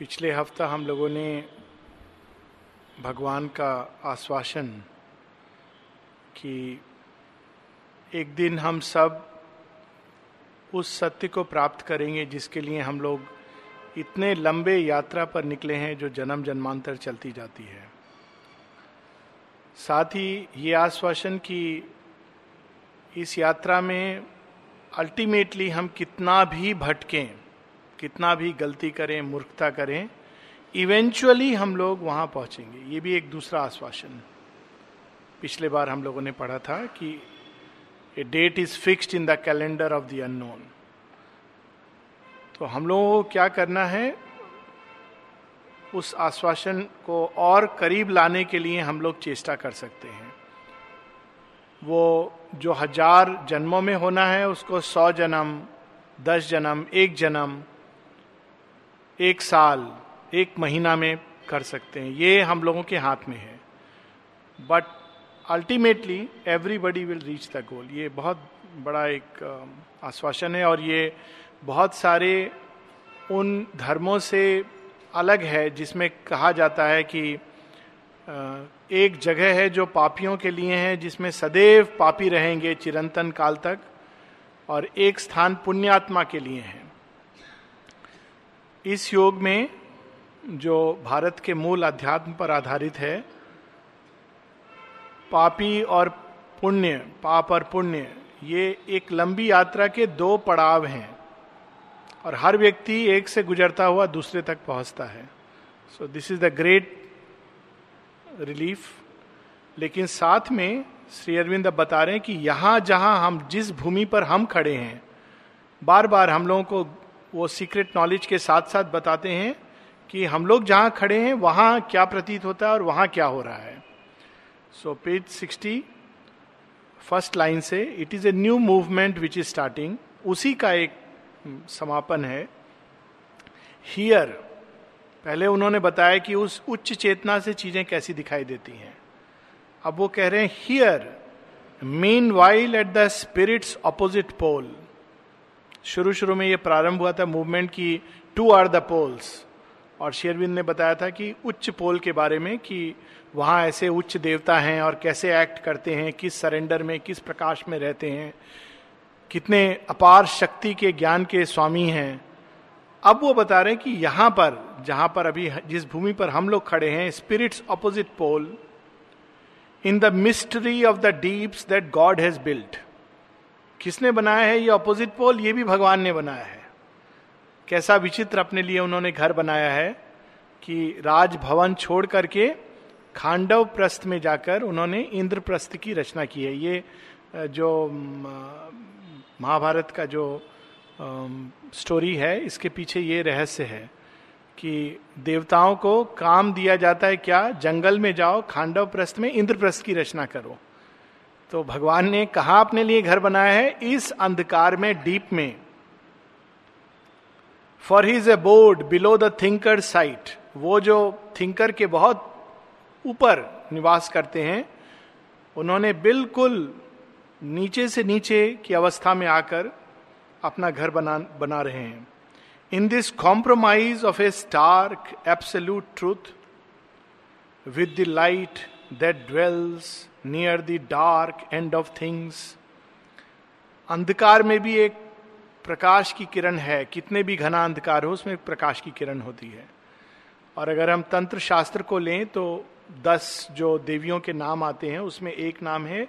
पिछले हफ़्ता हम लोगों ने भगवान का आश्वासन कि एक दिन हम सब उस सत्य को प्राप्त करेंगे जिसके लिए हम लोग इतने लंबे यात्रा पर निकले हैं जो जन्म जन्मांतर चलती जाती है। साथ ही ये आश्वासन कि इस यात्रा में अल्टीमेटली हम कितना भी भटकें कितना भी गलती करें, मूर्खता करें इवेंचुअली हम लोग वहाँ पहुँचेंगे। ये भी एक दूसरा आश्वासन। पिछले बार हम लोगों ने पढ़ा था कि a date is fixed in the calendar of the unknown तो हम लोगों को क्या करना है? उस आश्वासन को और करीब लाने के लिए हम लोग चेष्टा कर सकते हैं। वो जो हज़ार जन्मों में होना है, उसको सौ जन्म, दस जन्म, एक जन्म एक साल, एक महीना में कर सकते हैं। ये हम लोगों के हाथ में है। But ultimately everybody will reach the goal ये बहुत बड़ा एक आश्वासन है और ये बहुत सारे उन धर्मों से अलग है जिसमें कहा जाता है कि एक जगह है जो पापियों के लिए है, जिसमें सदैव पापी रहेंगे चिरंतन काल तक और एक स्थान पुण्यात्मा के लिए है। इस योग में जो भारत के मूल अध्यात्म पर आधारित है, पापी और पुण्य, पाप और पुण्य, ये एक लंबी यात्रा के दो पड़ाव हैं और हर व्यक्ति एक से गुजरता हुआ दूसरे तक पहुँचता है। So this is the great relief लेकिन साथ में श्री अरविंद अब बता रहे हैं कि यहाँ जहाँ हम जिस भूमि पर हम खड़े हैं बार बार हम लोगों को वो सीक्रेट नॉलेज के साथ साथ बताते हैं कि हम लोग जहाँ खड़े हैं, वहाँ क्या प्रतीत होता है और वहाँ क्या हो रहा है। So page sixty first line से it is a new movement which is starting उसी का एक समापन है। हियर पहले उन्होंने बताया कि उस उच्च चेतना से चीज़ें कैसी दिखाई देती हैं। अब वो कह रहे हैं here meanwhile at the spirit's opposite pole शुरू शुरू में ये प्रारंभ हुआ था मूवमेंट की टू आर द पोल्स और शेरविंद ने बताया था कि उच्च पोल के बारे में कि वहाँ ऐसे उच्च देवता हैं और कैसे एक्ट करते हैं, किस सरेंडर में, किस प्रकाश में रहते हैं। कितने अपार शक्ति के ज्ञान के स्वामी हैं। अब वो बता रहे हैं कि यहाँ पर, जहाँ पर अभी जिस भूमि पर हम लोग खड़े हैं spirit's opposite pole in the mystery of the deeps that God has built किसने बनाया है? ये ऑपोजिट पोल ये भी भगवान ने बनाया है। कैसा विचित्र अपने लिए उन्होंने घर बनाया है कि राजभवन छोड़ करके खांडव प्रस्थ में जाकर उन्होंने इंद्रप्रस्थ की रचना की है। ये जो महाभारत का जो स्टोरी है, इसके पीछे ये रहस्य है कि देवताओं को काम दिया जाता है क्या? जंगल में जाओ, खांडव प्रस्थ में इंद्रप्रस्थ की रचना करो। तो भगवान ने कहा, अपने लिए घर बनाया है इस अंधकार में, डीप में। For his abode below the thinker sight वो जो थिंकर के बहुत ऊपर निवास करते हैं, उन्होंने बिल्कुल नीचे से नीचे की अवस्था में आकर अपना घर बना बना रहे हैं। In this compromise of a stark absolute truth with the light that dwells near the dark end of things अंधकार में भी एक प्रकाश की किरण है, कितने भी घना अंधकार हो, उसमें प्रकाश की किरण होती है। और अगर हम तंत्र शास्त्र को लें तो दस जो देवियों के नाम आते हैं, उसमें एक नाम है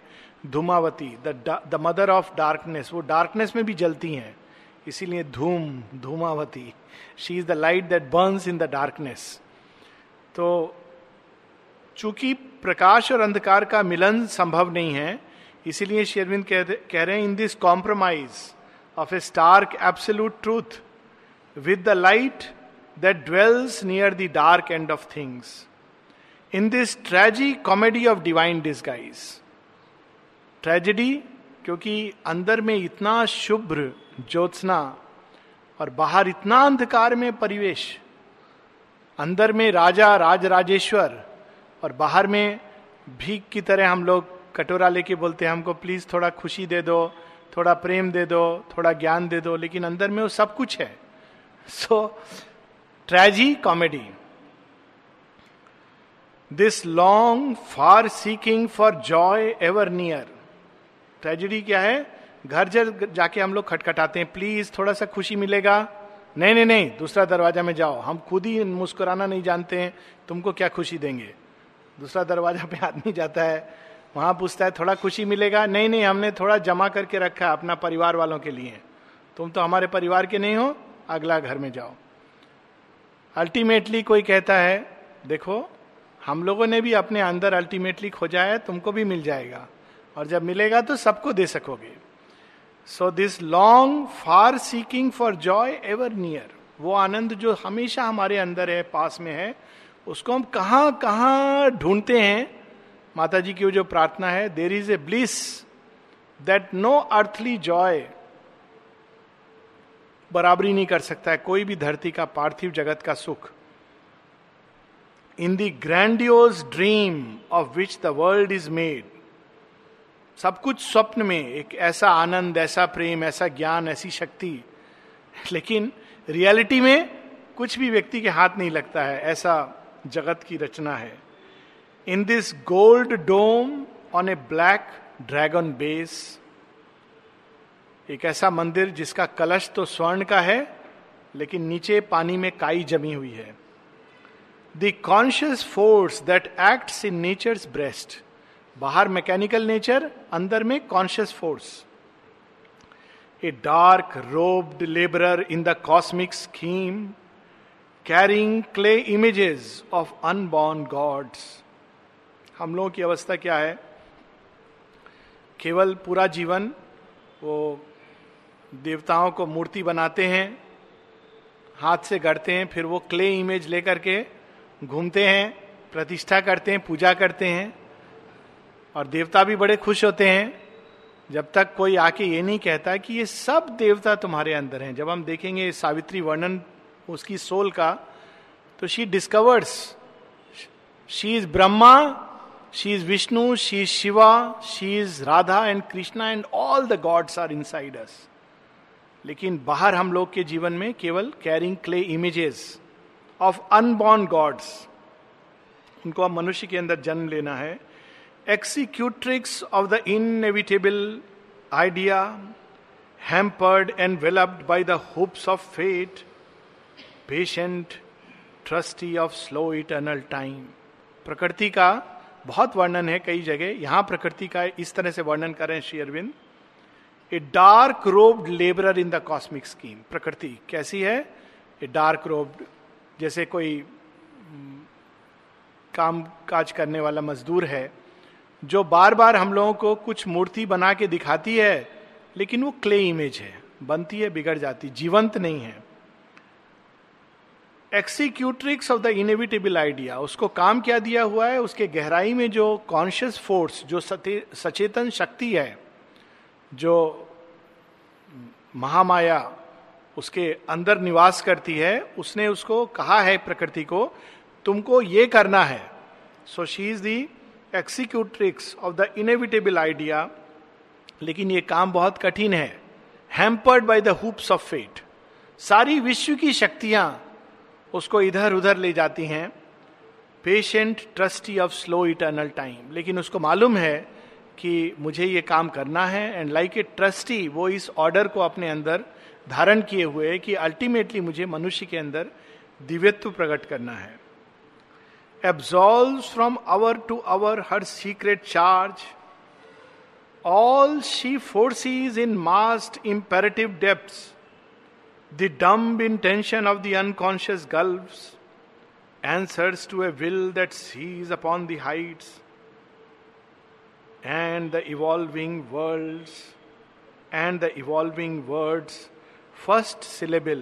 Dhumavati the mother of darkness वो डार्कनेस में भी जलती हैं, इसीलिए धूम, Dhumavati. She is the light that burns in the darkness तो चूँकि प्रकाश और अंधकार का मिलन संभव नहीं है, इसीलिए शेरविंद कह रहे हैं in this compromise of a stark absolute truth with the light that dwells near the dark end of things in this tragicomedy of divine disguise tragedy क्योंकि अंदर में इतना शुभ्र ज्योत्सना और बाहर इतना अंधकार में परिवेश, अंदर में राजा राज राजेश्वर और बाहर में भीख की तरह हम लोग कटोरा लेके बोलते हैं, हमको प्लीज़ थोड़ा खुशी दे दो, थोड़ा प्रेम दे दो, थोड़ा ज्ञान दे दो, लेकिन अंदर में वो सब कुछ है। So tragicomedy this long far seeking for joy ever near tragedy क्या है? घर जब जाके हम लोग खटखटाते हैं प्लीज़ थोड़ा सा खुशी मिलेगा। नहीं नहीं नहीं, दूसरा दरवाज़ा में जाओ। हम खुद ही मुस्कुराना नहीं जानते हैं, तुमको क्या खुशी देंगे? दूसरा दरवाज़ा पे आदमी जाता है, वहाँ पूछता है, थोड़ा खुशी मिलेगा? नहीं नहीं, हमने थोड़ा जमा करके रखा है अपना परिवार वालों के लिए। तुम तो हमारे परिवार के नहीं हो, अगला घर में जाओ। अल्टीमेटली कोई कहता है, देखो, हम लोगों ने भी अपने अंदर अल्टीमेटली खोजा है, तुमको भी मिल जाएगा। और जब मिलेगा तो सबको दे सकोगे। So this long far seeking for joy ever near वो आनंद जो हमेशा हमारे अंदर है, पास में है उसको हम कहाँ कहाँ ढूंढते हैं? माता जी की वो जो प्रार्थना है there is a bliss that no earthly joy बराबरी नहीं कर सकता है। कोई भी धरती का पार्थिव जगत का सुख। In the grandiose dream of which the world is made सब कुछ स्वप्न में एक ऐसा आनंद, ऐसा प्रेम, ऐसा ज्ञान, ऐसी शक्ति, लेकिन रियलिटी में कुछ भी व्यक्ति के हाथ नहीं लगता है। ऐसा जगत की रचना है। In this gold dome on a black dragon base एक ऐसा मंदिर जिसका कलश तो स्वर्ण का है, लेकिन नीचे पानी में काई जमी हुई है। The conscious force that acts in nature's breast बाहर मैकेनिकल नेचर अंदर में conscious force a dark robed labourer in the cosmic scheme carrying clay images of unborn gods हम लोगों की अवस्था क्या है? केवल पूरा जीवन वो देवताओं को मूर्ति बनाते हैं, हाथ से गढ़ते हैं, फिर वो क्ले इमेज लेकर के घूमते हैं, प्रतिष्ठा करते हैं, पूजा करते हैं और देवता भी बड़े खुश होते हैं। जब तक कोई आके ये नहीं कहता कि ये सब देवता तुम्हारे अंदर हैं। जब हम देखेंगे सावित्री वर्णन उसकी सोल का तो she discovers she is Brahma she is Vishnu she is Shiva she is Radha and Krishna and all the gods are inside us लेकिन बाहर हम लोग के जीवन में केवल carrying clay images of unborn gods उनको अब मनुष्य के अंदर जन्म लेना है। Executrix of the inevitable idea hampered and helped by the hopes of fate patient trustee of slow eternal time प्रकृति का बहुत वर्णन है कई जगह। यहाँ प्रकृति का इस तरह से वर्णन करें Shri Aurobindo. A dark robed labourer in the cosmic scheme प्रकृति कैसी है? ए डार्क रोब्ड जैसे कोई काम काज करने वाला मजदूर है, जो बार बार हम लोगों को कुछ मूर्ति बना के दिखाती है, लेकिन वो क्ले इमेज है। बनती है, बिगड़ जाती, जीवंत नहीं है। Executrix of the inevitable idea उसको काम क्या दिया हुआ है? उसके गहराई में जो कॉन्शियस फोर्स जो सचेतन शक्ति है, जो महामाया उसके अंदर निवास करती है, उसने उसको कहा है प्रकृति को, तुमको ये करना है. So she is the executrix of the inevitable idea लेकिन ये काम बहुत कठिन है। Hampered by the hoops of fate सारी विश्व की शक्तियाँ उसको इधर उधर ले जाती हैं। Patient trustee of slow eternal time लेकिन उसको मालूम है कि मुझे ये काम करना है एंड लाइक ए ट्रस्टी वो इस ऑर्डर को अपने अंदर धारण किए हुए कि अल्टीमेटली मुझे मनुष्य के अंदर दिव्यत्व प्रकट करना है। Absolve from hour to hour her secret charge all she forces in must imperative depth the dumb intention of the unconscious gulfs answers to a will that sees upon the heights and the evolving worlds, and the evolving words first syllable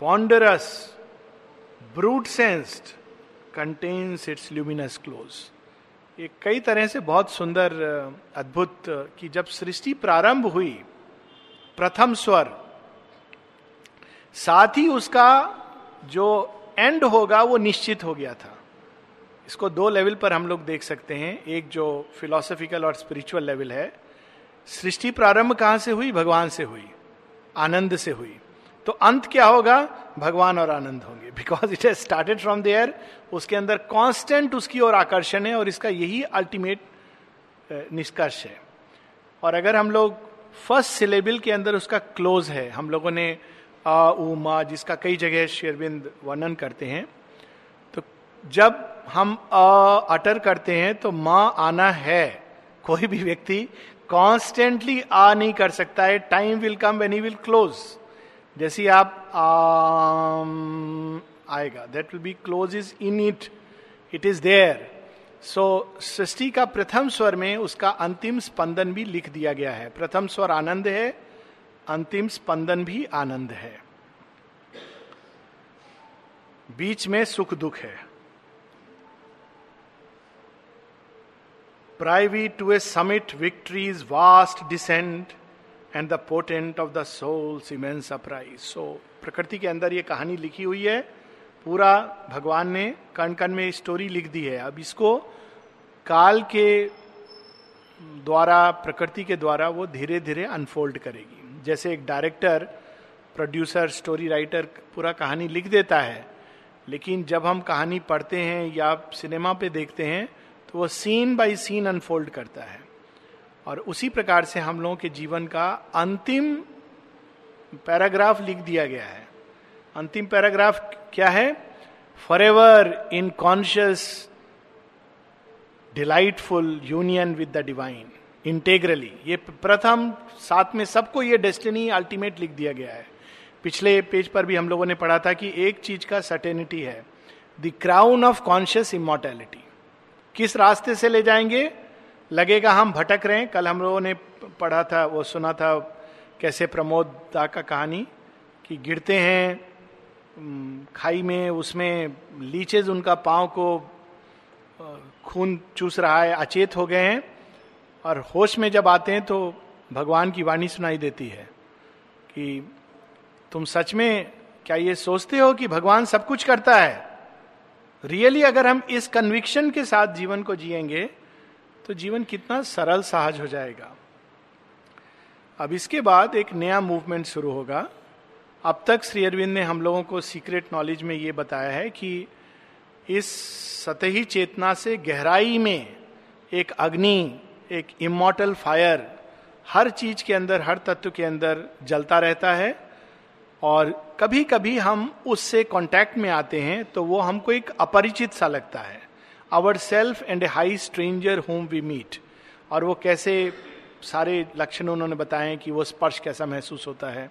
ponderous brute sensed contains its luminous close ये कई तरह से बहुत सुंदर अद्भुत कि जब सृष्टि प्रारंभ हुई, प्रथम स्वर साथ ही उसका जो एंड होगा वो निश्चित हो गया था। इसको दो लेवल पर हम लोग देख सकते हैं। एक जो फिलोसफिकल और स्पिरिचुअल लेवल है, सृष्टि प्रारंभ कहाँ से हुई? भगवान से हुई, आनंद से हुई। तो अंत क्या होगा? भगवान और आनंद होंगे। Because it has started from there उसके अंदर कांस्टेंट उसकी ओर आकर्षण है और इसका यही अल्टीमेट निष्कर्ष है। और अगर हम लोग फ़र्स्ट सिलेबल के अंदर उसका क्लोज है, हम लोगों ने आ उ मा जिसका कई जगह शेरविंद वर्णन करते हैं तो जब हम अ अटर करते हैं तो माँ आना है। कोई भी व्यक्ति कॉन्स्टेंटली आ नहीं कर सकता है। Time will come when he will close जैसे आप आम, आएगा। That will be close is in it it is there so सृष्टि का प्रथम स्वर में उसका अंतिम स्पंदन भी लिख दिया गया है। प्रथम स्वर आनंद है अंतिम स्पंदन भी आनंद है। बीच में सुख दुख है। Privy to a summit victories vast descent and the potent of the soul seems uprise so प्रकृति के अंदर ये कहानी लिखी हुई है। पूरा भगवान ने कण कण में स्टोरी लिख दी है। अब इसको काल के द्वारा, प्रकृति के द्वारा वो धीरे धीरे अनफोल्ड करेगी। जैसे एक डायरेक्टर प्रोड्यूसर स्टोरी राइटर पूरा कहानी लिख देता है, लेकिन जब हम कहानी पढ़ते हैं या सिनेमा पे देखते हैं तो वो सीन बाय सीन अनफोल्ड करता है। और उसी प्रकार से हम लोगों के जीवन का अंतिम पैराग्राफ लिख दिया गया है। अंतिम पैराग्राफ क्या है? Forever in conscious delightful union with the divine integrally ये प्रथम, साथ में सबको ये डेस्टिनी अल्टीमेट लिख दिया गया है। पिछले पेज पर भी हम लोगों ने पढ़ा था कि एक चीज़ का सर्टेनिटी है the crown of conscious immortality किस रास्ते से ले जाएँगे? लगेगा हम भटक रहे हैं। कल हम लोगों ने पढ़ा था, वो सुना था कैसे प्रमोद दा का कहानी कि गिरते हैं खाई में, उसमें लीचेज उनका पाँव को खून चूस रहा है, अचेत हो गए हैं। और होश में जब आते हैं तो भगवान की वाणी सुनाई देती है कि तुम सच में क्या ये सोचते हो कि भगवान सब कुछ करता है? रियली अगर हम इस कन्विक्शन के साथ जीवन को जिएँगे तो जीवन कितना सरल सहज हो जाएगा। अब इसके बाद एक नया मूवमेंट शुरू होगा। अब तक श्री अरविंद ने हम लोगों को सीक्रेट नॉलेज में ये बताया है कि इस सतही चेतना से गहराई में एक अग्नि एक इमोटल फायर हर चीज़ के अंदर, हर तत्व के अंदर जलता रहता है और कभी कभी हम उससे कांटेक्ट में आते हैं तो वो हमको एक अपरिचित सा लगता है। Our self and a high stranger whom we meet और वो कैसे सारे लक्षण उन्होंने बताए कि वो स्पर्श कैसा महसूस होता है।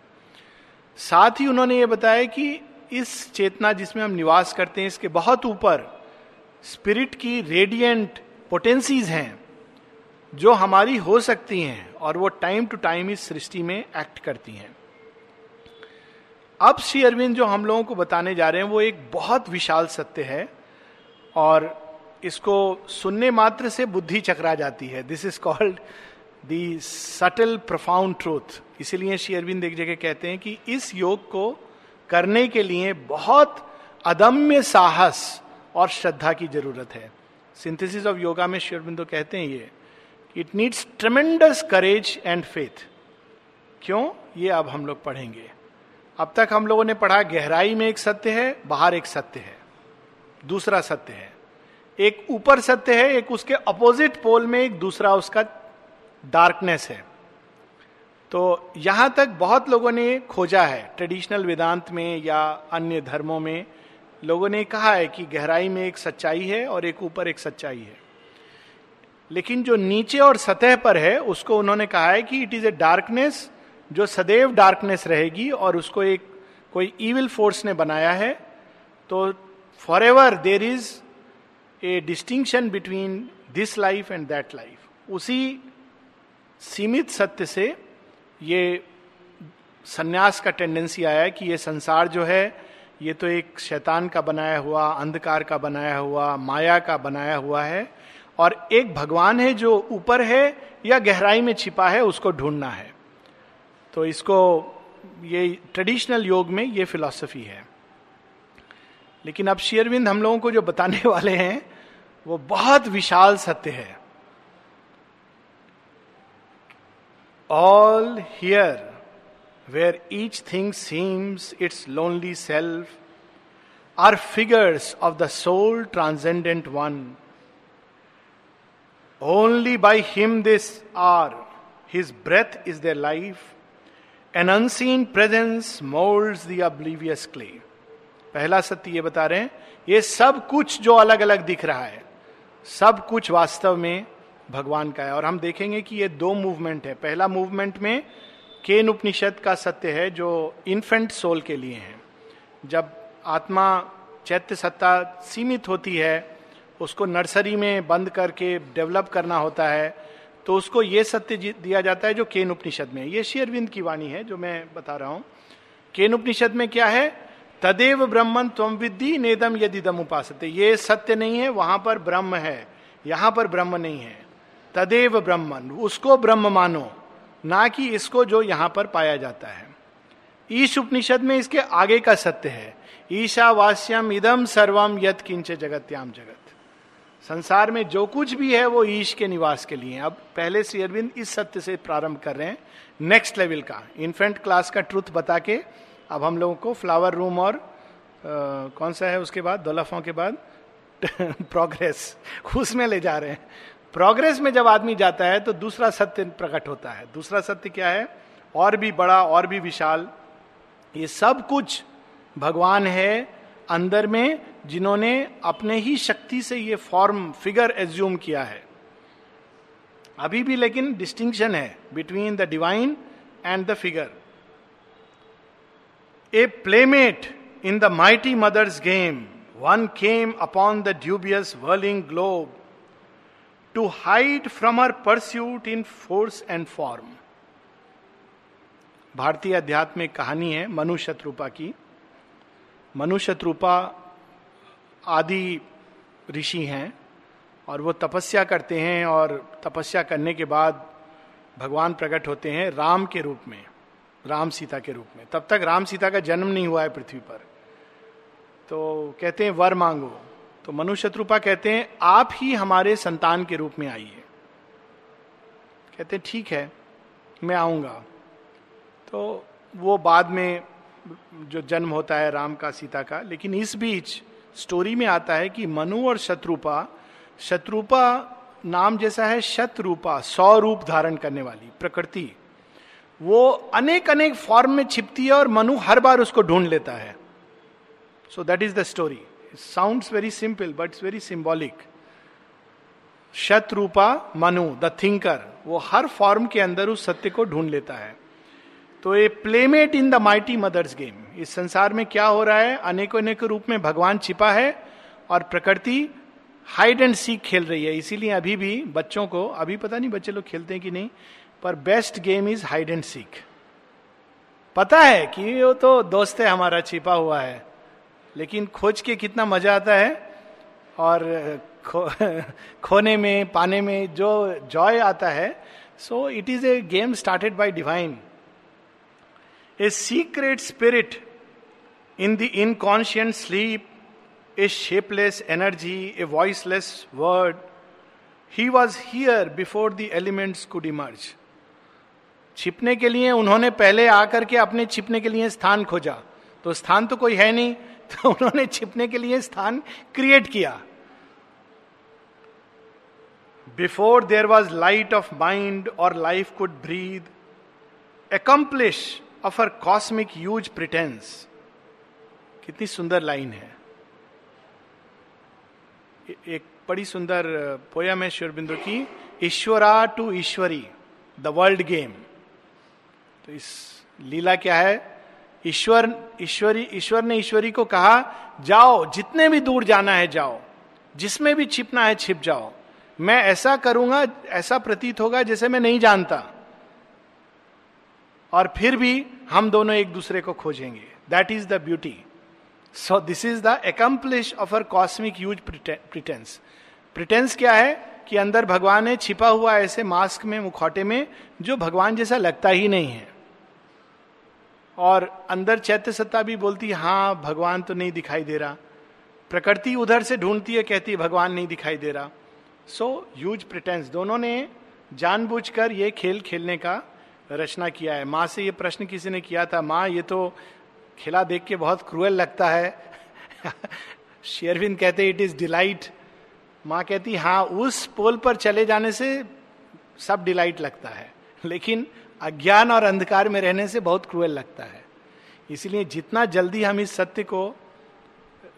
साथ ही उन्होंने ये बताया कि इस चेतना जिसमें हम निवास करते हैं, इसके बहुत ऊपर स्पिरिट की रेडियंट पोटेंसीज हैं। जो हमारी हो सकती हैं और वो टाइम टू टाइम इस सृष्टि में एक्ट करती हैं। अब श्री अरविंद जो हम लोगों को बताने जा रहे हैं, वो एक बहुत विशाल सत्य है और इसको सुनने मात्र से बुद्धि चकरा जाती है। This is called the subtle profound truth इसीलिए श्री अरविंद एक जगह कहते हैं कि इस योग को करने के लिए बहुत अदम्य साहस और श्रद्धा की ज़रूरत है। सिंथेसिस ऑफ़ योगा में श्री अरविंदो कहते हैं ये। It needs tremendous courage and faith क्यों? ये अब हम लोग पढ़ेंगे। अब तक हम लोगों ने पढ़ा, गहराई में एक सत्य है, बाहर एक सत्य है। दूसरा सत्य है। एक ऊपर सत्य है, एक उसके अपोजिट पोल में एक दूसरा उसका डार्कनेस है। तो यहाँ तक बहुत लोगों ने खोजा है ट्रेडिशनल वेदांत में या अन्य धर्मों में, लोगों ने कहा है कि गहराई में एक सच्चाई है और एक ऊपर एक सच्चाई है। लेकिन जो नीचे और सतह पर है, उसको उन्होंने कहा है कि इट इज़ ए डार्कनेस जो सदैव डार्कनेस रहेगी और उसको एक कोई इविल फोर्स ने बनाया है। तो forever there is a distinction between this life and that life उसी सीमित सत्य से ये सन्यास का टेंडेंसी आया कि ये संसार जो है, ये तो एक शैतान का बनाया हुआ, अंधकार का बनाया हुआ, माया का बनाया हुआ है। और एक भगवान है जो ऊपर है या गहराई में छिपा है, उसको ढूंढना है। तो इसको, ये ट्रेडिशनल योग में ये फिलॉसफी है। लेकिन अब शेयरविंद हम लोगों को जो बताने वाले हैं, वो बहुत विशाल सत्य है। All here where each thing seems its lonely self are figures of the soul transcendent one only by him this are his breath is the life an unseen presence mould the oblivious clay पहला सत्य ये बता रहे हैं, ये सब कुछ जो अलग अलग दिख रहा है, सब कुछ वास्तव में भगवान का है। और हम देखेंगे कि ये दो मूवमेंट है। पहला मूवमेंट में केन उपनिषद का सत्य है, जो इन्फेंट सोल के लिए है। जब आत्मा चैत्य सत्ता सीमित होती है उसको नर्सरी में बंद करके डेवलप करना होता है तो उसको ये सत्य दिया जाता है जो केन उपनिषद में ये शेयरविंद की वाणी है, जो मैं बता रहा हूँ। केन उपनिषद में क्या है? तदेव ब्रह्मन त्वम विद्धि नेदम यदि दम उपास ये सत्य नहीं है, वहाँ पर ब्रह्म है। यहाँ पर ब्रह्म नहीं है। तदेव ब्रह्मन, उसको ब्रह्म मानो, ना कि इसको जो यहाँ पर पाया जाता है। ईश उपनिषद में इसके आगे का सत्य है। ईशावास्यम इदम सर्वम यत किंच जगत्याम जगत। संसार में जो कुछ भी है वो ईश के निवास के लिए अब पहले श्री अरविंद इस सत्य से प्रारंभ कर रहे हैं। नेक्स्ट लेवल का इन्फेंट क्लास का ट्रुथ बता के अब हम लोगों को फ्लावर रूम और आ, कौन सा है उसके बाद? दौलफों के बाद? प्रोग्रेस उसमें ले जा रहे हैं। प्रोग्रेस में जब आदमी जाता है तो दूसरा सत्य प्रकट होता है। दूसरा सत्य क्या है? और भी बड़ा और भी विशाल। ये सब कुछ भगवान है अंदर में जिन्होंने अपने ही शक्ति से ये फॉर्म फिगर एज्यूम किया है। अभी भी लेकिन डिस्टिंक्शन है between the divine and the figure a playmate in the mighty mother's game one came upon the dubious whirling globe to hide from her pursuit in force and form भारतीय अध्यात्मिक कहानी है मनु शत्रुपा की। मनु शत्रुपा आदि ऋषि हैं और वो तपस्या करते हैं और तपस्या करने के बाद भगवान प्रकट होते हैं राम के रूप में, राम सीता के रूप में। तब तक राम सीता का जन्म नहीं हुआ है पृथ्वी पर। तो कहते हैं, वर मांगो। तो मनु शत्रुपा कहते हैं, आप ही हमारे संतान के रूप में आइए। कहते हैं, ठीक है, मैं आऊँगा। तो वो बाद में जो जन्म होता है राम का, सीता का, लेकिन इस बीच स्टोरी में आता है कि मनु और शत्रुपा शत्रुपा नाम जैसा है शत्रुपा सौ रूप धारण करने वाली प्रकृति। वो अनेक अनेक फॉर्म में छिपती है और मनु हर बार उसको ढूंढ लेता है। So that is the story sound very simple but it's very symbolic Shatrupa, Manu the thinker वो हर फॉर्म के अंदर उस सत्य को ढूंढ लेता है। तो a playmate in the mighty mother's game इस संसार में क्या हो रहा है? अनेकों अनेक रूप में भगवान छिपा है और प्रकृति हाइड एंड सीक खेल रही है। इसीलिए अभी भी बच्चों को अभी पता नहीं बच्चे लोग खेलते हैं कि नहीं पर best game is hide and seek पता है कि वो तो दोस्त है हमारा छिपा हुआ है लेकिन खोज के कितना मज़ा आता है और खो, खोने में पाने में जो जॉय आता है so it is a game started by divine a secret spirit in the inconscient sleep a shapeless energy a voiceless word he was here before the elements could emerge छिपने के लिए उन्होंने पहले आकर के अपने छिपने के लिए स्थान खोजा। तो स्थान तो कोई है नहीं तो उन्होंने छिपने के लिए स्थान क्रिएट किया। Before there was light of mind और life could breathe accomplice of our cosmic ruse pretence कितनी सुंदर लाइन है। एक बड़ी सुंदर पोयम है श्योरबिंदु की, Ishwara to Ishwari the world game तो इस लीला क्या है? ईश्वर, ईश्वरी, ईश्वर ने ईश्वरी को कहा, जाओ, जितने भी दूर जाना है जाओ, जिसमें भी छिपना है छिप जाओ। मैं ऐसा करूँगा, ऐसा प्रतीत होगा जैसे मैं नहीं जानता। और फिर भी हम दोनों एक दूसरे को खोजेंगे। That is the beauty so this is the accomplice of our cosmic ruse pretence pretence क्या है? कि अंदर भगवान है छिपा हुआ ऐसे मास्क में, मुखौटे में, जो भगवान जैसा लगता ही नहीं है। और अंदर चैत्य सत्ता भी बोलती, है हाँ भगवान तो नहीं दिखाई दे रहा। प्रकृति उधर से ढूंढती है, कहती है, भगवान नहीं दिखाई दे रहा। सो यूज़ प्रिटेंस दोनों ने जानबूझकर ये खेल खेलने का रचना किया है। माँ से ये प्रश्न किसी ने किया था, माँ, ये तो खिला देख के बहुत क्रूअल लगता है। शेयरविंद कहते इट इज़ डिलाइट माँ कहती हाँ उस पोल पर चले जाने से सब डिलाइट लगता है, लेकिन अज्ञान और अंधकार में रहने से बहुत क्रूएल लगता है। इसलिए जितना जल्दी हम इस सत्य को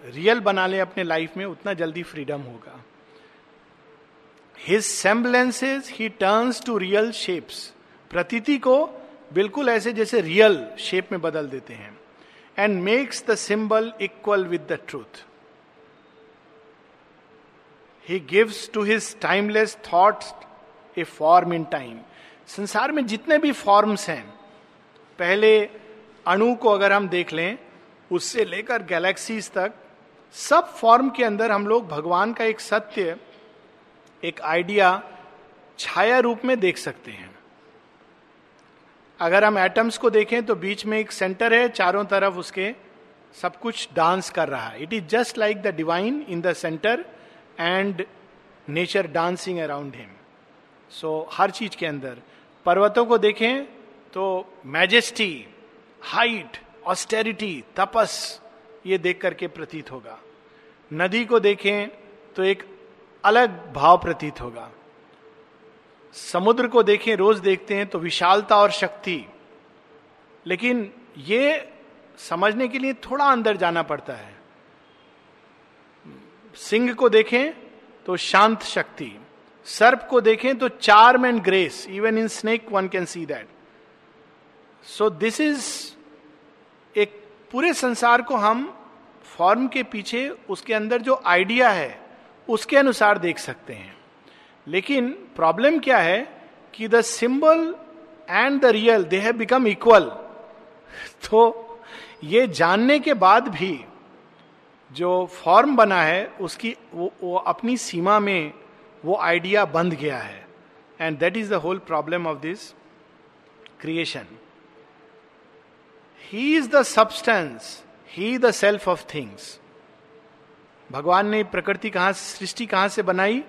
रियल बना ले अपने लाइफ में, उतना जल्दी फ्रीडम होगा। His semblances he turns to real shapes प्रतीति को बिल्कुल ऐसे जैसे रियल शेप में बदल देते हैं and makes the symbol equal with the truth he gives to his timeless thoughts a form in time संसार में जितने भी फॉर्म्स हैं, पहले अणु को अगर हम देख लें, उससे लेकर गैलेक्सीज तक, सब फॉर्म के अंदर हम लोग भगवान का एक सत्य, एक आइडिया छाया रूप में देख सकते हैं। अगर हम एटम्स को देखें तो बीच में एक सेंटर है, चारों तरफ़ उसके सब कुछ डांस कर रहा है। It is just like the divine in the centre and nature dancing around him so हर चीज़ के अंदर। पर्वतों को देखें तो मैजेस्टी हाइट ऑस्टेरिटी तपस ये देख करके प्रतीत होगा। नदी को देखें तो एक अलग भाव प्रतीत होगा। समुद्र को देखें, रोज देखते हैं तो विशालता और शक्ति। लेकिन ये समझने के लिए थोड़ा अंदर जाना पड़ता है। सिंह को देखें तो शांत शक्ति। सर्प को देखें तो charm and grace even in snake one can see that so this is एक पूरे संसार को हम फॉर्म के पीछे उसके अंदर जो आइडिया है, उसके अनुसार देख सकते हैं। लेकिन प्रॉब्लम क्या है कि the symbol and the real they have become equal तो ये जानने के बाद भी जो फॉर्म बना है उसकी वो, वो अपनी सीमा में वो आइडिया बंध गया है. And that is the whole problem of this creation he is the substance he the self of things भगवान ने प्रकृति कहाँ सृष्टि कहाँ से बनाई?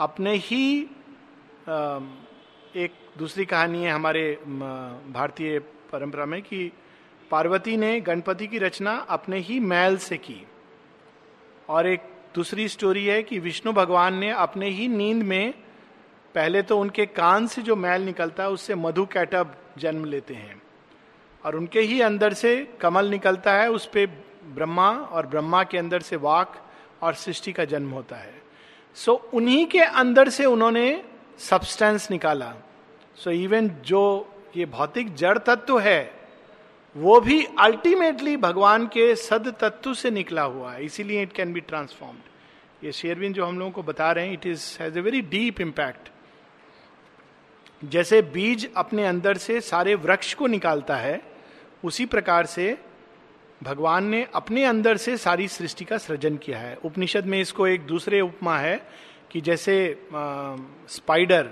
अपने ही एक दूसरी कहानी है हमारे भारतीय परंपरा में कि पार्वती ने गणपति की रचना अपने ही मैल से की। और एक दूसरी स्टोरी है कि विष्णु भगवान ने अपने ही नींद में, पहले तो उनके कान से जो मैल निकलता है, उससे मधु कैटब जन्म लेते हैं। और उनके ही अंदर से कमल निकलता है, उस पर ब्रह्मा और ब्रह्मा के अंदर से वाक और सृष्टि का जन्म होता है। सो so, उन्हीं के अंदर से उन्होंने सब्सटेंस निकाला। सो so, इवन जो ये भौतिक जड़ तत्व है वो भी अल्टीमेटली भगवान के सद तत्व से निकला हुआ है। इसीलिए इट कैन बी ट्रांसफॉर्म्ड ये शेरविन जो हम लोगों को बता रहे हैं it is has a very deep impact जैसे बीज अपने अंदर से सारे वृक्ष को निकालता है उसी प्रकार से भगवान ने अपने अंदर से सारी सृष्टि का सृजन किया है। उपनिषद में इसको एक दूसरे उपमा है कि जैसे आ, स्पाइडर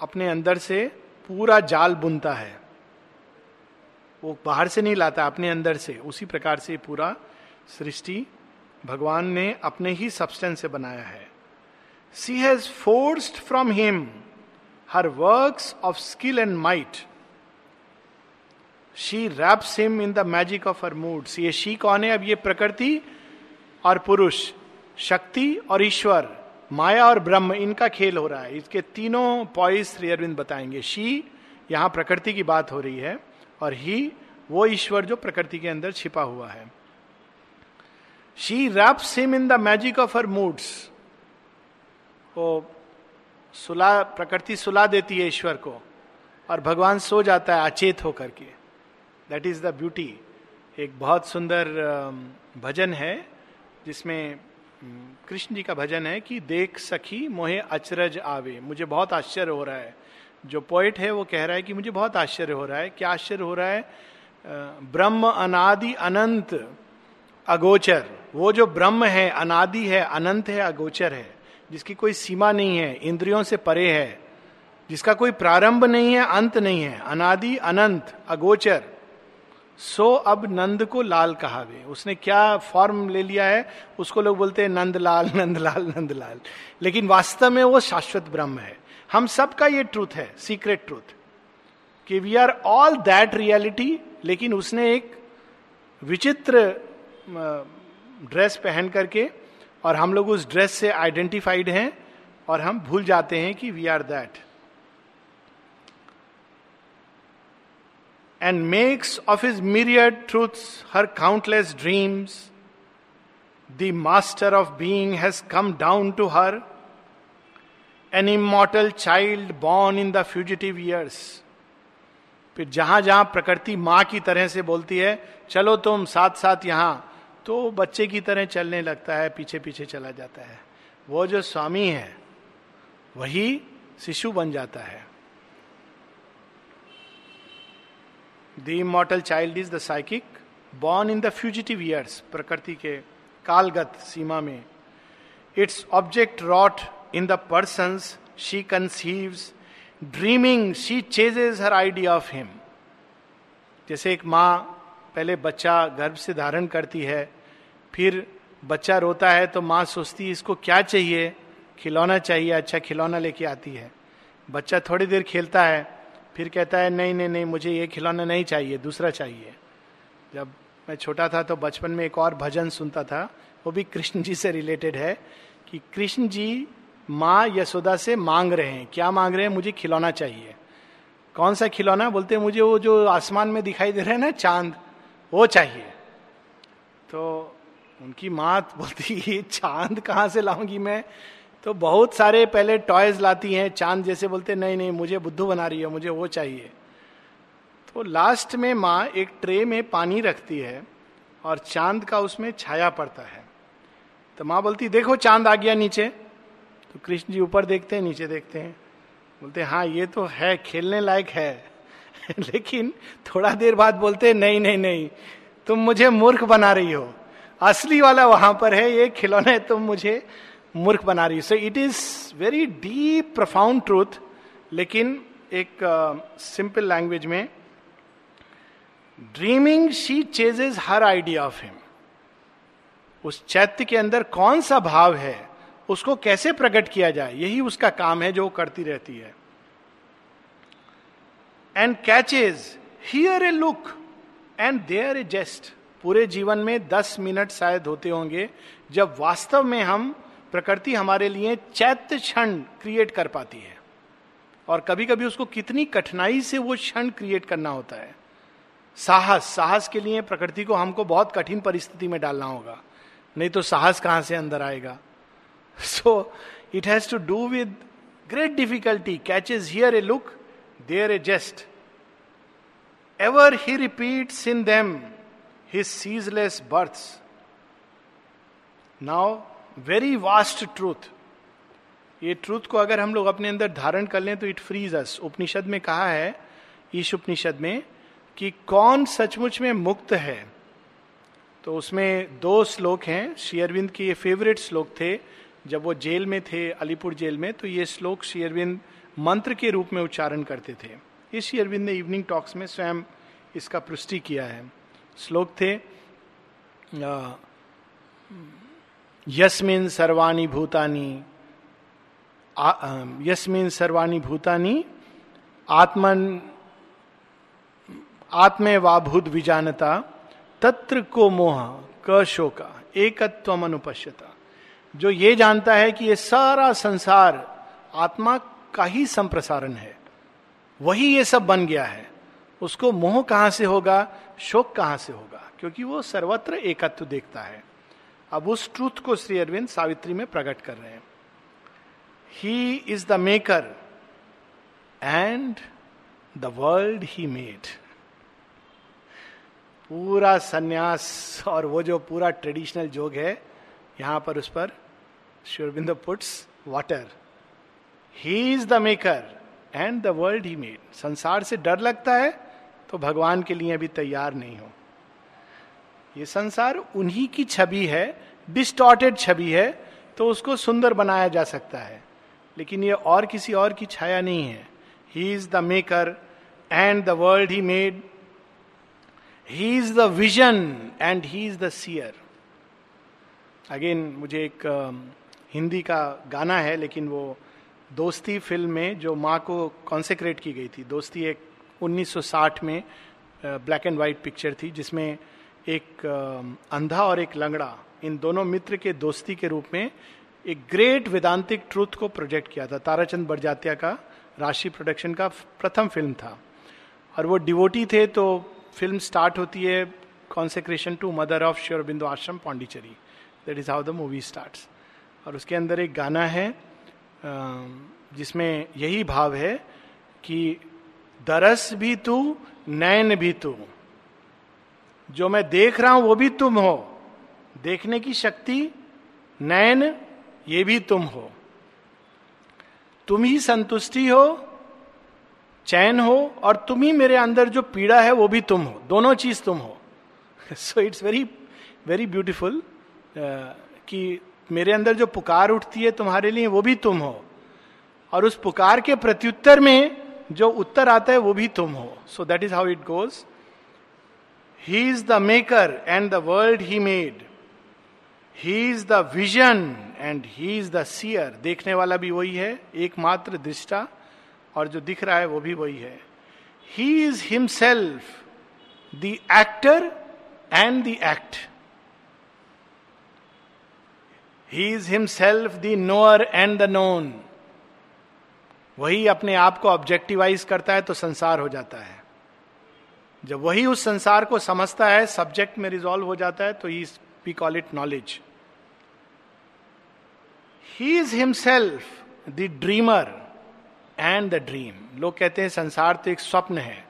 अपने अंदर से पूरा जाल बुनता है। वो बाहर से नहीं लाता अपने अंदर से उसी प्रकार से पूरा सृष्टि भगवान ने अपने ही सब्सटेंस से बनाया है। She has forged from him her works of skill and might she wraps him in the magic of her moods ये शी कौन है? अब ये प्रकृति और पुरुष, शक्ति और ईश्वर, माया और ब्रह्म, इनका खेल हो रहा है। इसके तीनों पॉइस अरविंद बताएँगे। शी यहाँ प्रकृति की बात हो रही है, और ही वो ईश्वर जो प्रकृति के अंदर छिपा हुआ है। She wraps him in the magic of her moods वो सुला, प्रकृति सुला देती है ईश्वर को, और भगवान सो जाता है, अचेत होकर के। दैट इज़ द ब्यूटी एक बहुत सुंदर भजन है, जिसमें कृष्ण जी का भजन है कि देख सखी मोहे अचरज आवे। मुझे बहुत आश्चर्य हो रहा है। जो पोइट है, वो कह रहा है कि मुझे बहुत आश्चर्य हो रहा है। क्या आश्चर्य हो रहा है? ब्रह्म अनादि अनंत अगोचर। वो जो ब्रह्म है, अनादि है, अनंत है, अगोचर है, जिसकी कोई सीमा नहीं है, इंद्रियों से परे है, जिसका कोई प्रारंभ नहीं है, अंत नहीं है। अनादि अनंत अगोचर। सो अब नंद को लाल कहा कहावे उसने क्या फॉर्म ले लिया है? उसको लोग बोलते हैं, नंदलाल नंदलाल नंदलाल। लेकिन वास्तव में वो शाश्वत ब्रह्म है। हम सबका ये ट्रूथ है सीक्रेट ट्रूथ कि we are all that reality लेकिन उसने एक विचित्र ड्रेस पहन करके, और हम लोग उस ड्रेस से आइडेंटिफाइड हैं, और हम भूल जाते हैं कि we are that and makes of his myriad truths her countless dreams the master of being has come down to her an immortal child born in the fugitive years फिर जहाँ जहाँ प्रकृति माँ की तरह से बोलती है, चलो तुम साथ साथ यहाँ तो बच्चे की तरह चलने लगता है, पीछे पीछे चला जाता है। वो जो स्वामी है, वही शिशु बन जाता है। The immortal child is the psychic born in the fugitive years प्रकृति के कालगत सीमा में its object wrought in the person she conceives dreaming she chases her idea of him जैसे एक माँ पहले बच्चा गर्भ से धारण करती है, फिर बच्चा रोता है तो माँ सोचती है, इसको क्या चाहिए? खिलौना चाहिए अच्छा खिलौना लेके आती है। बच्चा थोड़ी देर खेलता है फिर कहता है, नहीं नहीं नहीं, मुझे ये खिलौना नहीं चाहिए, दूसरा चाहिए। जब मैं छोटा था तो बचपन में एक और भजन सुनता था, वो भी कृष्ण जी से रिलेटेड है, कि कृष्ण जी माँ यशोदा से मांग रहे हैं, क्या मांग रहे हैं? मुझे खिलौना चाहिए। कौन सा खिलौना? बोलते हैं, मुझे वो जो आसमान में दिखाई दे रहे हैं ना, चाँद, वो चाहिए। तो उनकी माँ बोलती है चाँद कहाँ से लाऊँगी मैं? तो बहुत सारे पहले टॉयज लाती हैं, चाँद जैसे बोलते, नहीं नहीं, मुझे बुद्धू बना रही है, मुझे वो चाहिए। तो लास्ट में माँ एक ट्रे में पानी रखती है और चाँद का उसमें छाया पड़ता है। तो माँ बोलती, देखो, चाँद आ गया नीचे। तो कृष्ण जी ऊपर देखते हैं, नीचे देखते हैं। बोलते हाँ ये तो है, खेलने लायक है। लेकिन थोड़ा देर बाद बोलते, नहीं नहीं नहीं, तुम मुझे मूर्ख बना रही हो। असली वाला वहाँ पर है, ये खिलौने तुम मुझे मूर्ख बना रही so it is very deep profound truth लेकिन एक सिंपल uh, लैंग्वेज में dreaming she chases her idea of him उस चैत्य के अंदर कौन सा भाव है उसको कैसे प्रकट किया जाए यही उसका काम है जो करती रहती है। And catches here a look and there a gest पूरे जीवन में दस मिनट शायद होते होंगे जब वास्तव में हम प्रकृति हमारे लिए चैत्य क्षण क्रिएट कर पाती है। और कभी कभी उसको कितनी कठिनाई से वो क्षण क्रिएट करना होता है। साहस साहस के लिए प्रकृति को हमको बहुत कठिन परिस्थिति में डालना होगा। नहीं तो साहस कहाँ से अंदर आएगा? So it has to do with great difficulty catches here a look there a gest ever he repeats in them his ceaseless births now very vast truth ये ट्रूथ को अगर हम लोग अपने अंदर धारण कर लें तो इट फ्रीज अस उपनिषद में कहा है, ईश उपनिषद में, कि कौन सचमुच में मुक्त है? तो उसमें दो श्लोक हैं। शेयरविंद के ये फेवरेट श्लोक थे। जब वो जेल में थे, अलीपुर जेल में तो ये श्लोक शेयरविंद मंत्र के रूप में उच्चारण करते थे। इस शेयरविंद ने इवनिंग टॉक्स में स्वयं इसका पुष्टि किया है। श्लोक थे यस्मिन सर्वाणी भूतानी यस्मिन सर्वाणी भूतानी आत्मन, आत्मे वाभूत विजानता, तत्र को मोह, क शोका एकत्व अनुपश्यता जो ये जानता है कि ये सारा संसार आत्मा का ही संप्रसारण है, वही ये सब बन गया है, उसको मोह कहाँ से होगा, शोक कहाँ से होगा? क्योंकि वो सर्वत्र एकत्व देखता है। अब उस ट्रूथ को श्री अरविंद सावित्री में प्रकट कर रहे हैं। He is the maker and the world he made पूरा सन्यास और वो जो पूरा ट्रेडिशनल जोग है, यहाँ पर उस पर Sri Aurobindo puts water he is the maker and the world he made संसार से डर लगता है तो भगवान के लिए अभी तैयार नहीं हो। ये संसार उन्हीं की छवि है डिस्टॉर्टेड छवि है तो उसको सुंदर बनाया जा सकता है। लेकिन ये और किसी और की छाया नहीं है। He is the maker and the world he made he is the vision and he is the seer again मुझे एक हिंदी का गाना है, लेकिन वो दोस्ती फ़िल्म में जो माँ को कॉन्सेक्रेट की गई थी। दोस्ती एक 1960 में ब्लैक एंड वाइट पिक्चर थी, जिसमें एक अंधा और एक लंगड़ा, इन दोनों मित्र के दोस्ती के रूप में एक ग्रेट वेदांतिक ट्रूथ को प्रोजेक्ट किया था। ताराचंद बरजातिया का, राशि प्रोडक्शन का प्रथम फ़िल्म था। और वो डिवोटी थे तो फ़िल्म स्टार्ट होती है consecration to mother of Shri Aurobindo ashram Pondicherry that is how the movie start और उसके अंदर एक गाना है जिसमें यही भाव है कि दरस भी तू, नैन भी तू। जो मैं देख रहा हूँ वो भी तुम हो। देखने की शक्ति, नयन, ये भी तुम हो। तुम ही संतुष्टि हो, चैन हो, और तुम ही मेरे अंदर जो पीड़ा है वो भी तुम हो। दोनों चीज़ तुम हो। So it's very very beautiful कि मेरे अंदर जो पुकार उठती है तुम्हारे लिए वो भी तुम हो। और उस पुकार के प्रत्युत्तर में जो उत्तर आता है वो भी तुम हो। So that is how it goes he is the maker and the world he made he is the vision and he is the seer देखने वाला भी वही है, एकमात्र दृष्टा, और जो दिख रहा है वो भी वही है। He is himself the actor and the act he is himself the knower and the known वही अपने आप को ऑब्जेक्टिवाइज करता है तो संसार हो जाता है। जब वही उस संसार को समझता है सब्जेक्ट में रिजॉल्व हो जाता है तो he we call it knowledge he is himself the dreamer and the dream लोग कहते हैं, संसार तो एक स्वप्न है।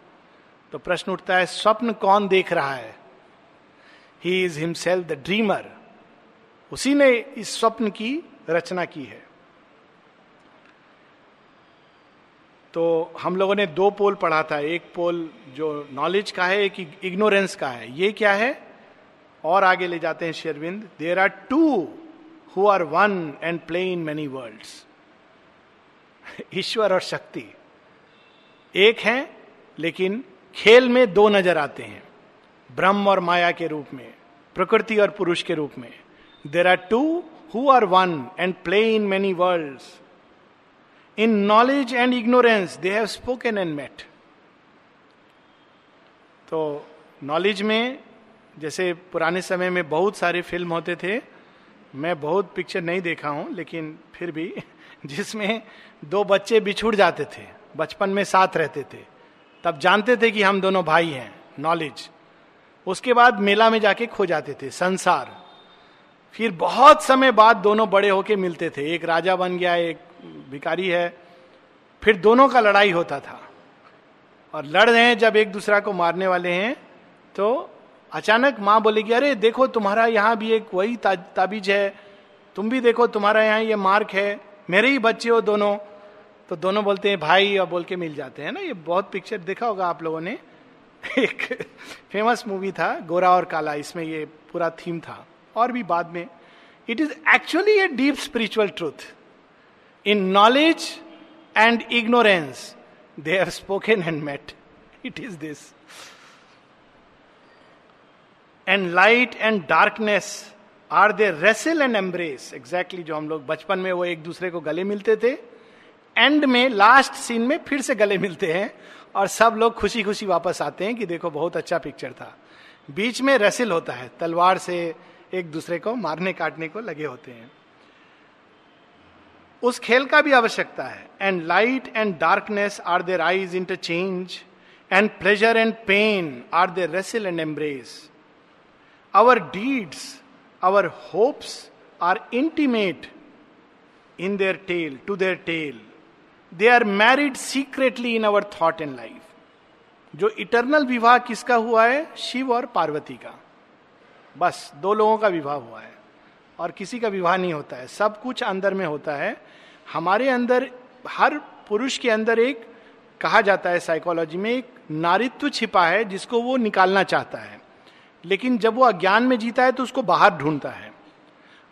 तो प्रश्न उठता है, स्वप्न कौन देख रहा है? He is himself the dreamer उसी ने इस स्वप्न की रचना की है। तो हम लोगों ने दो पोल पढ़ा था, एक पोल जो नॉलेज का है, एक इग्नोरेंस का है। ये क्या है? और आगे ले जाते हैं Sri Aurobindo. There are two who are one and play in many world Ishwar और शक्ति। एक है, लेकिन खेल में दो नज़र आते हैं। ब्रह्म और माया के रूप में, प्रकृति और पुरुष के रूप में। There are two who are one and play in many world in knowledge and ignorance they have spoken and met तो नॉलेज में, जैसे पुराने समय में बहुत सारे फ़िल्म होते थे, मैं बहुत पिक्चर नहीं देखा हूँ, लेकिन फिर भी जिसमें दो बच्चे बिछुड़ जाते थे, बचपन में साथ रहते थे, तब जानते थे कि हम दोनों भाई हैं नॉलेज उसके बाद मेला में जाके खो जाते थे, संसार। फिर बहुत समय बाद दोनों बड़े होके मिलते थे, एक राजा बन गया, एक भिकारी है, फिर दोनों का लड़ाई होता था। और लड़ रहे हैं, जब एक दूसरा को मारने वाले हैं तो अचानक माँ बोलेगी अरे, देखो, तुम्हारा यहाँ भी एक वही ताबीज है। तुम भी देखो, तुम्हारा यहाँ ये मार्क है। मेरे ही बच्चे हो दोनों। तो दोनों बोलते हैं, भाई, और बोल के मिल जाते हैं ना। ये बहुत पिक्चर देखा होगा आप लोगों ने। एक फ़ेमस मूवी था, गोरा और काला, इसमें ये पूरा थीम था। और भी बाद में। It is actually a deep spiritual truth in knowledge and ignorance they are spoken and met it is this and light and darkness are they wrestle and embrace exactly जो हम लोग बचपन में वो एक दूसरे को गले मिलते थे एंड में लास्ट सीन में फिर से गले मिलते हैं और सब लोग खुशी खुशी वापस आते हैं कि देखो बहुत अच्छा पिक्चर था। बीच में रेसिल होता है, तलवार से एक दूसरे को मारने काटने को लगे होते हैं। उस खेल का भी आवश्यकता है। And light and darkness are their eyes interchange and pleasure and pain are their wrestle and embrace our deeds our hopes are intimate in their tale to their tale they are married secretly in our thought and life जो eternal विवाह किसका हुआ है? शिव और पार्वती का। बस, दो लोगों का विवाह हुआ है। और किसी का विवाह नहीं होता है। सब कुछ अंदर में होता है। हमारे अंदर, हर पुरुष के अंदर एक, कहा जाता है साइकोलॉजी में, एक नारित्व छिपा है जिसको वो निकालना चाहता है। लेकिन जब वो अज्ञान में जीता है तो उसको बाहर ढूंढता है।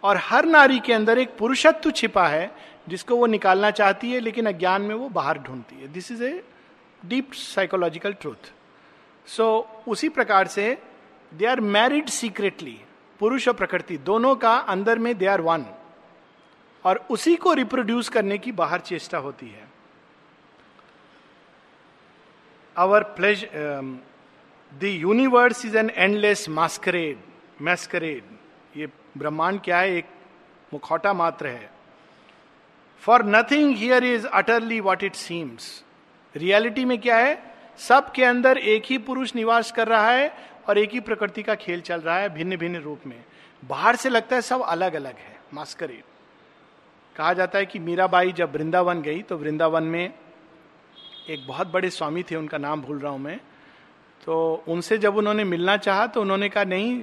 और हर नारी के अंदर एक पुरुषत्व छिपा है जिसको वो निकालना चाहती है, लेकिन अज्ञान में वो बाहर ढूंढती है। This is a deep psychological truth so उसी प्रकार से दे आर मैरिड सीक्रेटली पुरुष और प्रकृति दोनों का अंदर में दे आर वन और उसी को रिप्रोड्यूस करने की बाहर चेष्टा होती है। Pleasure um, the universe is an endless masquerade masquerade. ये ब्रह्मांड क्या है? एक मुखौटा मात्र है। For nothing here is utterly what it seems reality में क्या है? सबके अंदर एक ही पुरुष निवास कर रहा है और एक ही प्रकृति का खेल चल रहा है भिन्न भिन्न रूप में। बाहर से लगता है सब अलग अलग है। मास्करेड कहा जाता है कि मीराबाई जब वृंदावन गई तो वृंदावन में एक बहुत बड़े स्वामी थे, उनका नाम भूल रहा हूँ मैं। तो उनसे जब उन्होंने मिलना चाहा तो उन्होंने कहा, नहीं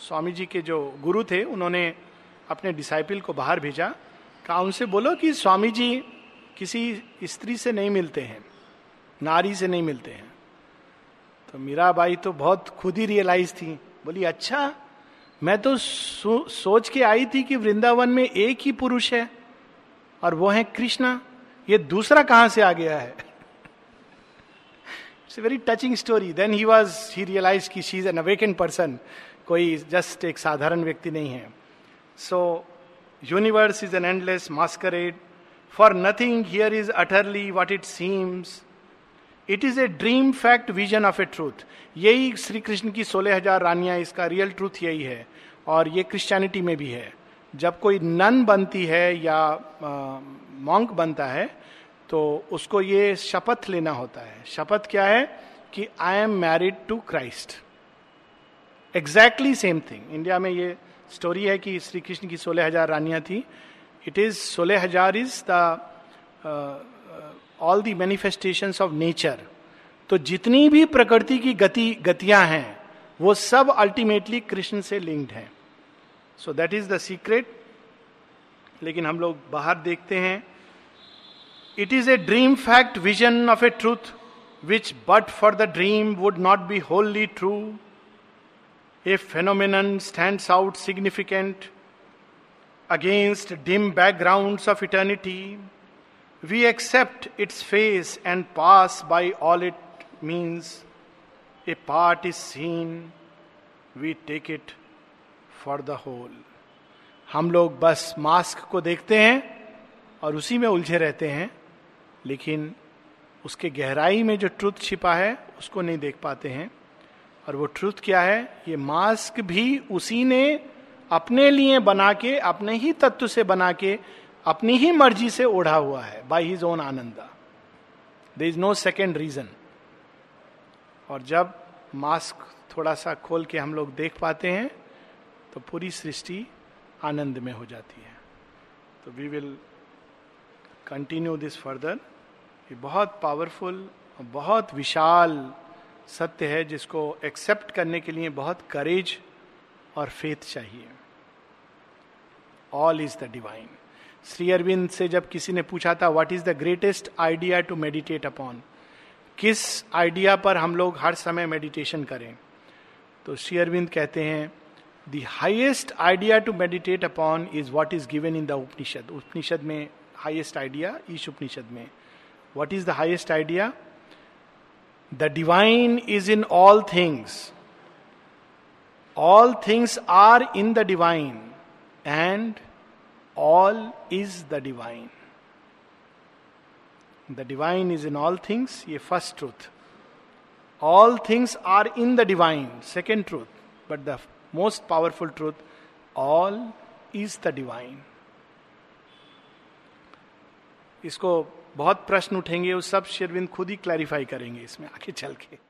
स्वामी जी के जो गुरु थे, उन्होंने अपने डिसाइपल को बाहर भेजा। कहा, उनसे बोलो कि स्वामी जी किसी स्त्री से नहीं मिलते हैं, नारी से नहीं मिलते हैं। तो मीराबाई तो बहुत खुद ही रियलाइज़ थी। बोली अच्छा मैं तो सो, सोच के आई थी कि वृंदावन में एक ही पुरुष है और वो है कृष्णा। ये दूसरा कहाँ से आ गया है? It's very touching story then he was he realize की she is an awakened person कोई जस्ट एक साधारण व्यक्ति नहीं है। So universe is an endless masquerade for nothing here is utterly what it seems it is a dream fact vision of a truth यही श्री कृष्ण की सोलह हज़ार रानियाँ इसका रियल ट्रूथ यही है। और ये क्रिश्चियनिटी में भी है। जब कोई नन बनती है या मॉन्क बनता है तो उसको ये शपथ लेना होता है। शपथ क्या है? कि I am married to Christ exactly same thing India में ये स्टोरी है कि श्री कृष्ण की सोलह हज़ार रानियाँ थी। इट इज़ सोलह हज़ार is the all the manifestation of nature तो जितनी भी प्रकृति की गति, गतियाँ हैं, वो सब अल्टीमेटली कृष्ण से लिंक्ड हैं। So that is the secret लेकिन हम लोग बाहर देखते हैं it is a dream fact vision of a truth which but for the dream would not be wholly true a phenomenon stand out significant against dim background of eternity we accept its face and pass by all it means a part is seen we take it for the whole हम लोग बस mask को देखते हैं और उसी में उलझे रहते हैं, लेकिन उसके गहराई में जो ट्रुथ छिपा है, उसको नहीं देख पाते हैं। और वो ट्रुथ क्या है? ये मास्क भी उसी ने अपने लिए बना के, अपने ही तत्व से बना के अपनी ही मर्ज़ी से ओढ़ा हुआ है by his own Ananda. There is no second reason और जब मास्क थोड़ा सा खोल के हम लोग देख पाते हैं तो पूरी सृष्टि आनंद में हो जाती है। तो we will continue this further ये बहुत पावरफुल बहुत विशाल सत्य है, जिसको एक्सेप्ट करने के लिए बहुत करेज और फेथ चाहिए। All is the divine Shri Aurobindo से जब किसी ने पूछा था what is the greatest idea to meditate upon किस आइडिया पर हम लोग हर समय मेडिटेशन करें? तो श्री अरविंद कहते हैं the highest idea to meditate upon is what is given in the Upanishad Upanishad में हाइएस्ट आइडिया ईश उपनिषद में। What is the highest idea the divine is in all things all things are in the divine and all is the divine the divine is in all things ये first truth all things are in the divine second truth but the most powerful truth all is the divine इसको बहुत प्रश्न उठेंगे उस सब शेरविंद खुद ही clarify करेंगे इसमें, आगे चल के।